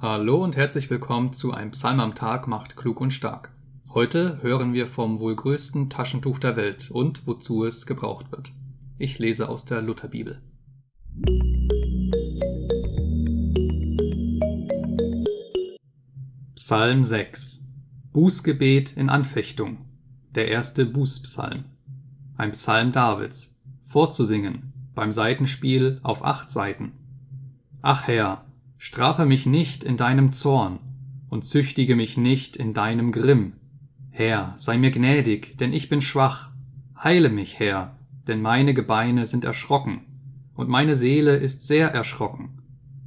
Hallo und herzlich willkommen zu einem Psalm am Tag macht klug und stark. Heute hören wir vom wohl größten Taschentuch der Welt und wozu es gebraucht wird. Ich lese aus der Lutherbibel. Psalm 6 Bußgebet in Anfechtung Der erste Bußpsalm Ein Psalm Davids Vorzusingen beim Seitenspiel auf acht Seiten Ach Herr, Strafe mich nicht in deinem Zorn und züchtige mich nicht in deinem Grimm. Herr, sei mir gnädig, denn ich bin schwach. Heile mich, Herr, denn meine Gebeine sind erschrocken und meine Seele ist sehr erschrocken.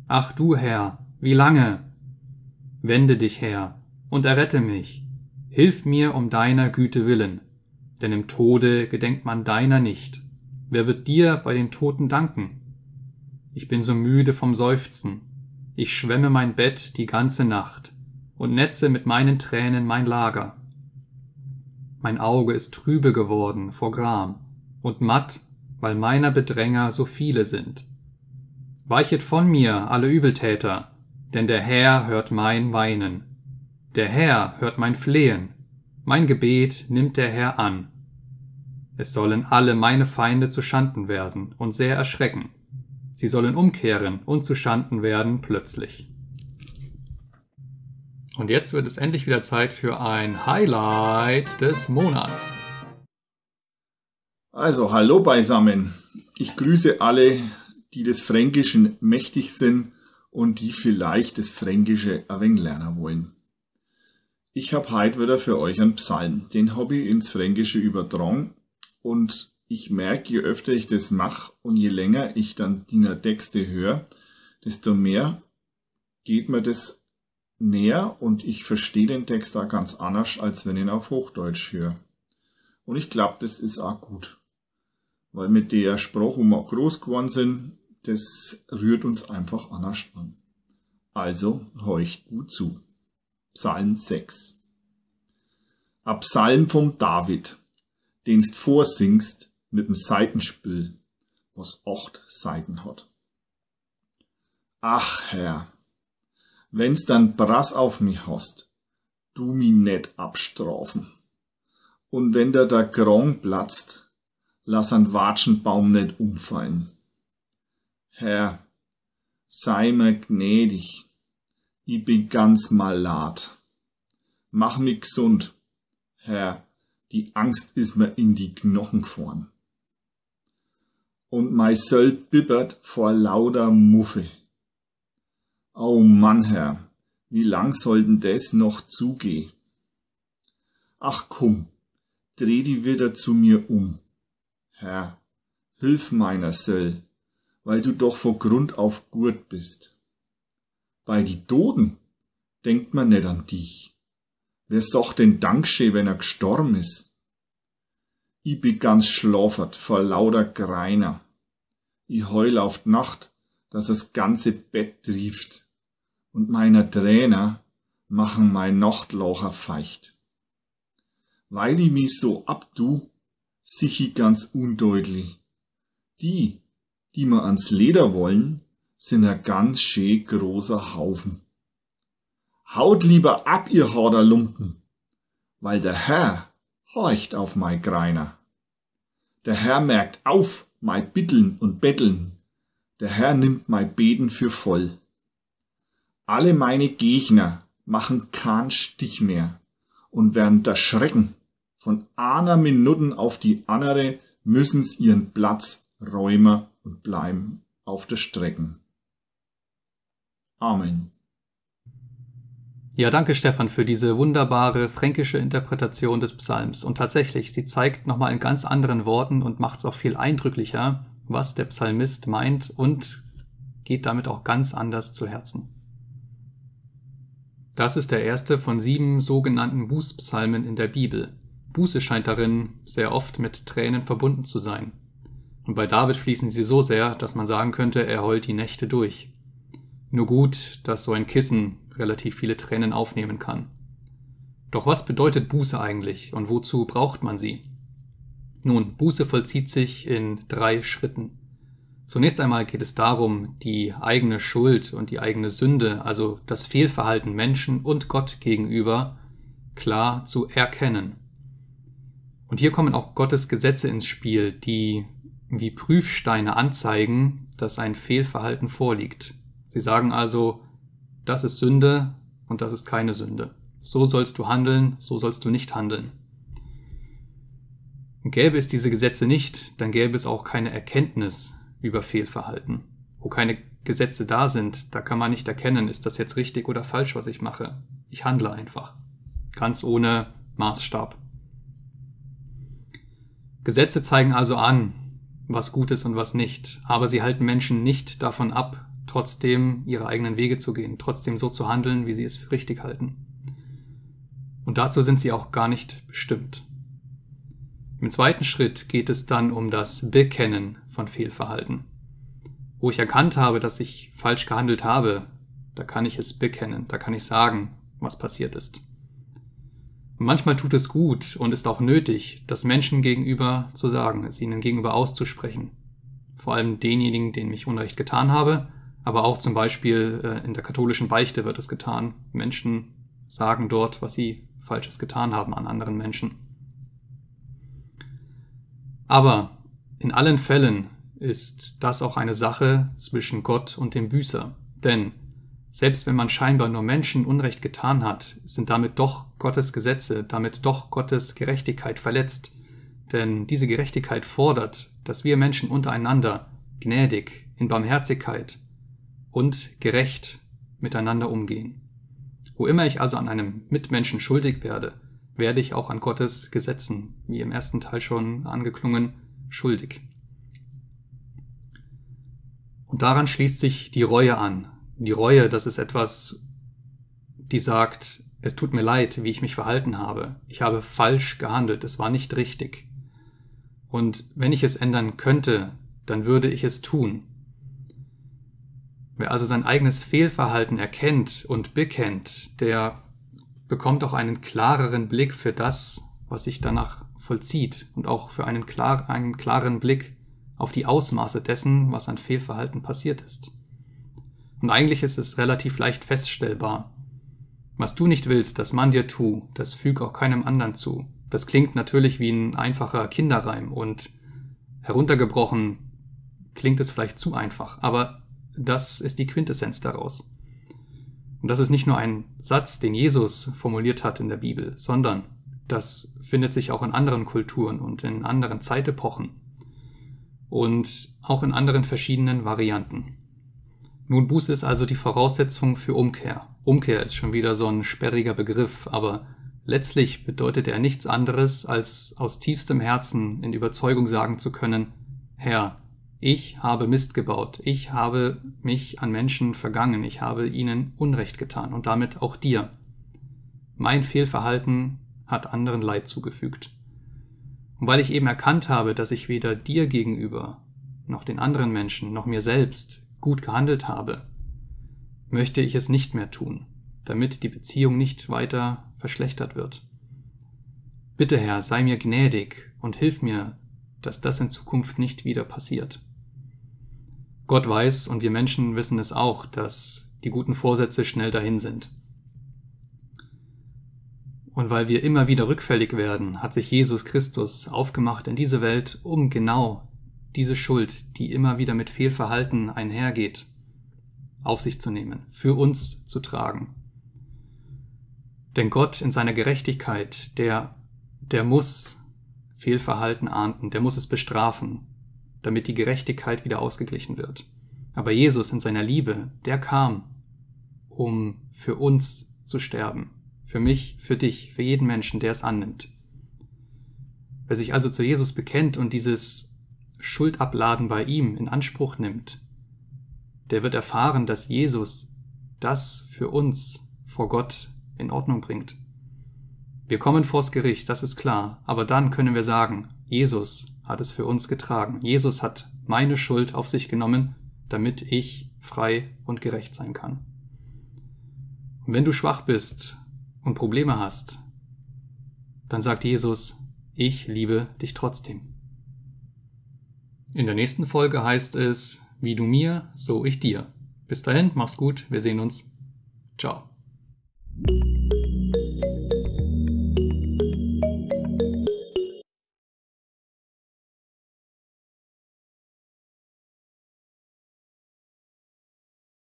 Ach du, Herr, wie lange? Wende dich, Herr, und errette mich. Hilf mir um deiner Güte willen, denn im Tode gedenkt man deiner nicht. Wer wird dir bei den Toten danken? Ich bin so müde vom Seufzen ich schwemme mein Bett die ganze Nacht und netze mit meinen Tränen mein Lager. Mein Auge ist trübe geworden vor Gram und matt, weil meiner Bedränger so viele sind. Weichet von mir alle Übeltäter, denn der Herr hört mein Weinen. Der Herr hört mein Flehen, mein Gebet nimmt der Herr an. Es sollen alle meine Feinde zu Schanden werden und sehr erschrecken. Sie sollen umkehren und zu Schanden werden plötzlich. Und jetzt wird es endlich wieder Zeit für ein Highlight des Monats. Also, hallo beisammen. Ich grüße alle, die des Fränkischen mächtig sind und die vielleicht das Fränkische wenig lernen wollen. Ich habe heute wieder für euch einen Psalm. Den ich ins Fränkische übertragen und ich merke, je öfter ich das mache und je länger ich dann die Texte höre, desto mehr geht mir das näher und ich verstehe den Text da ganz anders, als wenn ich ihn auf Hochdeutsch höre. Und ich glaube, das ist auch gut. Weil mit der Sprache, wo wir groß geworden sind, das rührt uns einfach anders an. Also horcht gut zu. Psalm 6. Ab Psalm vom David, denst vorsingst, mit dem Seitenspiel, was acht Seiten hat. Ach Herr, wenn's dann Brass auf mich hast, du mi net abstrafen. Und wenn da der Grong platzt, lass an Watschenbaum net umfallen. Herr, sei mir gnädig, ich bin ganz malat. Mach mich gesund, Herr, die Angst ist mir in die Knochen gefahren und mei Söll bibbert vor lauter Muffe. Oh Mann, Herr, wie lang soll denn das noch zugehen? Ach komm, dreh die wieder zu mir um. Herr, hilf meiner Söll, weil du doch vor Grund auf Gurt bist. Bei die Toten denkt man nicht an dich. Wer sagt denn Danksche, wenn er gestorben ist? Ich bin ganz schlafert vor lauter Greiner. Ich heul auf Nacht, dass das ganze Bett trieft. Und meiner Träner machen mein Nachtlocher feicht. Weil ich mich so abdu, sich ich ganz undeutlich. Die, die mir ans Leder wollen, sind ein ganz schön großer Haufen. Haut lieber ab, ihr Horderlumpen, weil der Herr horcht auf mein Greiner. Der Herr merkt auf mein Bitteln und Betteln. Der Herr nimmt mein Beten für voll. Alle meine Gegner machen keinen Stich mehr und während der Schrecken von einer Minuten auf die andere müssen's ihren Platz räumen und bleiben auf der Strecken. Amen. Ja, danke Stefan für diese wunderbare fränkische Interpretation des Psalms. Und tatsächlich, sie zeigt nochmal in ganz anderen Worten und macht es auch viel eindrücklicher, was der Psalmist meint und geht damit auch ganz anders zu Herzen. Das ist der erste von sieben sogenannten Bußpsalmen in der Bibel. Buße scheint darin sehr oft mit Tränen verbunden zu sein. Und bei David fließen sie so sehr, dass man sagen könnte, er heult die Nächte durch. Nur gut, dass so ein Kissen relativ viele Tränen aufnehmen kann. Doch was bedeutet Buße eigentlich und wozu braucht man sie? Nun, Buße vollzieht sich in drei Schritten. Zunächst einmal geht es darum, die eigene Schuld und die eigene Sünde, also das Fehlverhalten Menschen und Gott gegenüber, klar zu erkennen. Und hier kommen auch Gottes Gesetze ins Spiel, die wie Prüfsteine anzeigen, dass ein Fehlverhalten vorliegt. Sie sagen also, das ist Sünde und das ist keine Sünde. So sollst du handeln, so sollst du nicht handeln. Gäbe es diese Gesetze nicht, dann gäbe es auch keine Erkenntnis über Fehlverhalten. Wo keine Gesetze da sind, da kann man nicht erkennen, ist das jetzt richtig oder falsch, was ich mache. Ich handle einfach. Ganz ohne Maßstab. Gesetze zeigen also an, was gut ist und was nicht, aber sie halten Menschen nicht davon ab, trotzdem ihre eigenen Wege zu gehen, trotzdem so zu handeln, wie sie es für richtig halten. Und dazu sind sie auch gar nicht bestimmt. Im zweiten Schritt geht es dann um das Bekennen von Fehlverhalten. Wo ich erkannt habe, dass ich falsch gehandelt habe, da kann ich es bekennen, da kann ich sagen, was passiert ist. Manchmal tut es gut und ist auch nötig, das Menschen gegenüber zu sagen, es ihnen gegenüber auszusprechen. Vor allem denjenigen, denen ich Unrecht getan habe, aber auch zum Beispiel äh, in der katholischen Beichte wird es getan. Menschen sagen dort, was sie Falsches getan haben an anderen Menschen. Aber in allen Fällen ist das auch eine Sache zwischen Gott und dem Büßer. Denn selbst wenn man scheinbar nur Menschen Unrecht getan hat, sind damit doch Gottes Gesetze, damit doch Gottes Gerechtigkeit verletzt. Denn diese Gerechtigkeit fordert, dass wir Menschen untereinander gnädig, in Barmherzigkeit und gerecht miteinander umgehen. Wo immer ich also an einem Mitmenschen schuldig werde, werde ich auch an Gottes Gesetzen, wie im ersten Teil schon angeklungen, schuldig. Und daran schließt sich die Reue an, die Reue, das ist etwas, die sagt, es tut mir leid, wie ich mich verhalten habe. Ich habe falsch gehandelt, es war nicht richtig. Und wenn ich es ändern könnte, dann würde ich es tun. Wer also sein eigenes Fehlverhalten erkennt und bekennt, der bekommt auch einen klareren Blick für das, was sich danach vollzieht und auch für einen, klar, einen klaren Blick auf die Ausmaße dessen, was an Fehlverhalten passiert ist. Und eigentlich ist es relativ leicht feststellbar. Was du nicht willst, dass man dir tu, das füg auch keinem anderen zu. Das klingt natürlich wie ein einfacher Kinderreim und heruntergebrochen klingt es vielleicht zu einfach, aber das ist die Quintessenz daraus. Und das ist nicht nur ein Satz, den Jesus formuliert hat in der Bibel, sondern das findet sich auch in anderen Kulturen und in anderen Zeitepochen und auch in anderen verschiedenen Varianten. Nun, Buße ist also die Voraussetzung für Umkehr. Umkehr ist schon wieder so ein sperriger Begriff, aber letztlich bedeutet er nichts anderes, als aus tiefstem Herzen in Überzeugung sagen zu können, Herr, ich habe Mist gebaut, ich habe mich an Menschen vergangen, ich habe ihnen Unrecht getan und damit auch dir. Mein Fehlverhalten hat anderen Leid zugefügt. Und weil ich eben erkannt habe, dass ich weder dir gegenüber, noch den anderen Menschen, noch mir selbst gut gehandelt habe, möchte ich es nicht mehr tun, damit die Beziehung nicht weiter verschlechtert wird. Bitte Herr, sei mir gnädig und hilf mir, dass das in Zukunft nicht wieder passiert. Gott weiß und wir Menschen wissen es auch, dass die guten Vorsätze schnell dahin sind. Und weil wir immer wieder rückfällig werden, hat sich Jesus Christus aufgemacht in diese Welt, um genau diese Schuld, die immer wieder mit Fehlverhalten einhergeht, auf sich zu nehmen, für uns zu tragen. Denn Gott in seiner Gerechtigkeit, der, der muss Fehlverhalten ahnden, der muss es bestrafen, damit die Gerechtigkeit wieder ausgeglichen wird. Aber Jesus in seiner Liebe, der kam, um für uns zu sterben. Für mich, für dich, für jeden Menschen, der es annimmt. Wer sich also zu Jesus bekennt und dieses Schuldabladen bei ihm in Anspruch nimmt, der wird erfahren, dass Jesus das für uns vor Gott in Ordnung bringt. Wir kommen vors Gericht, das ist klar, aber dann können wir sagen, Jesus hat es für uns getragen. Jesus hat meine Schuld auf sich genommen, damit ich frei und gerecht sein kann. Und wenn du schwach bist und Probleme hast, dann sagt Jesus, ich liebe dich trotzdem. In der nächsten Folge heißt es, wie du mir, so ich dir. Bis dahin, mach's gut, wir sehen uns. Ciao.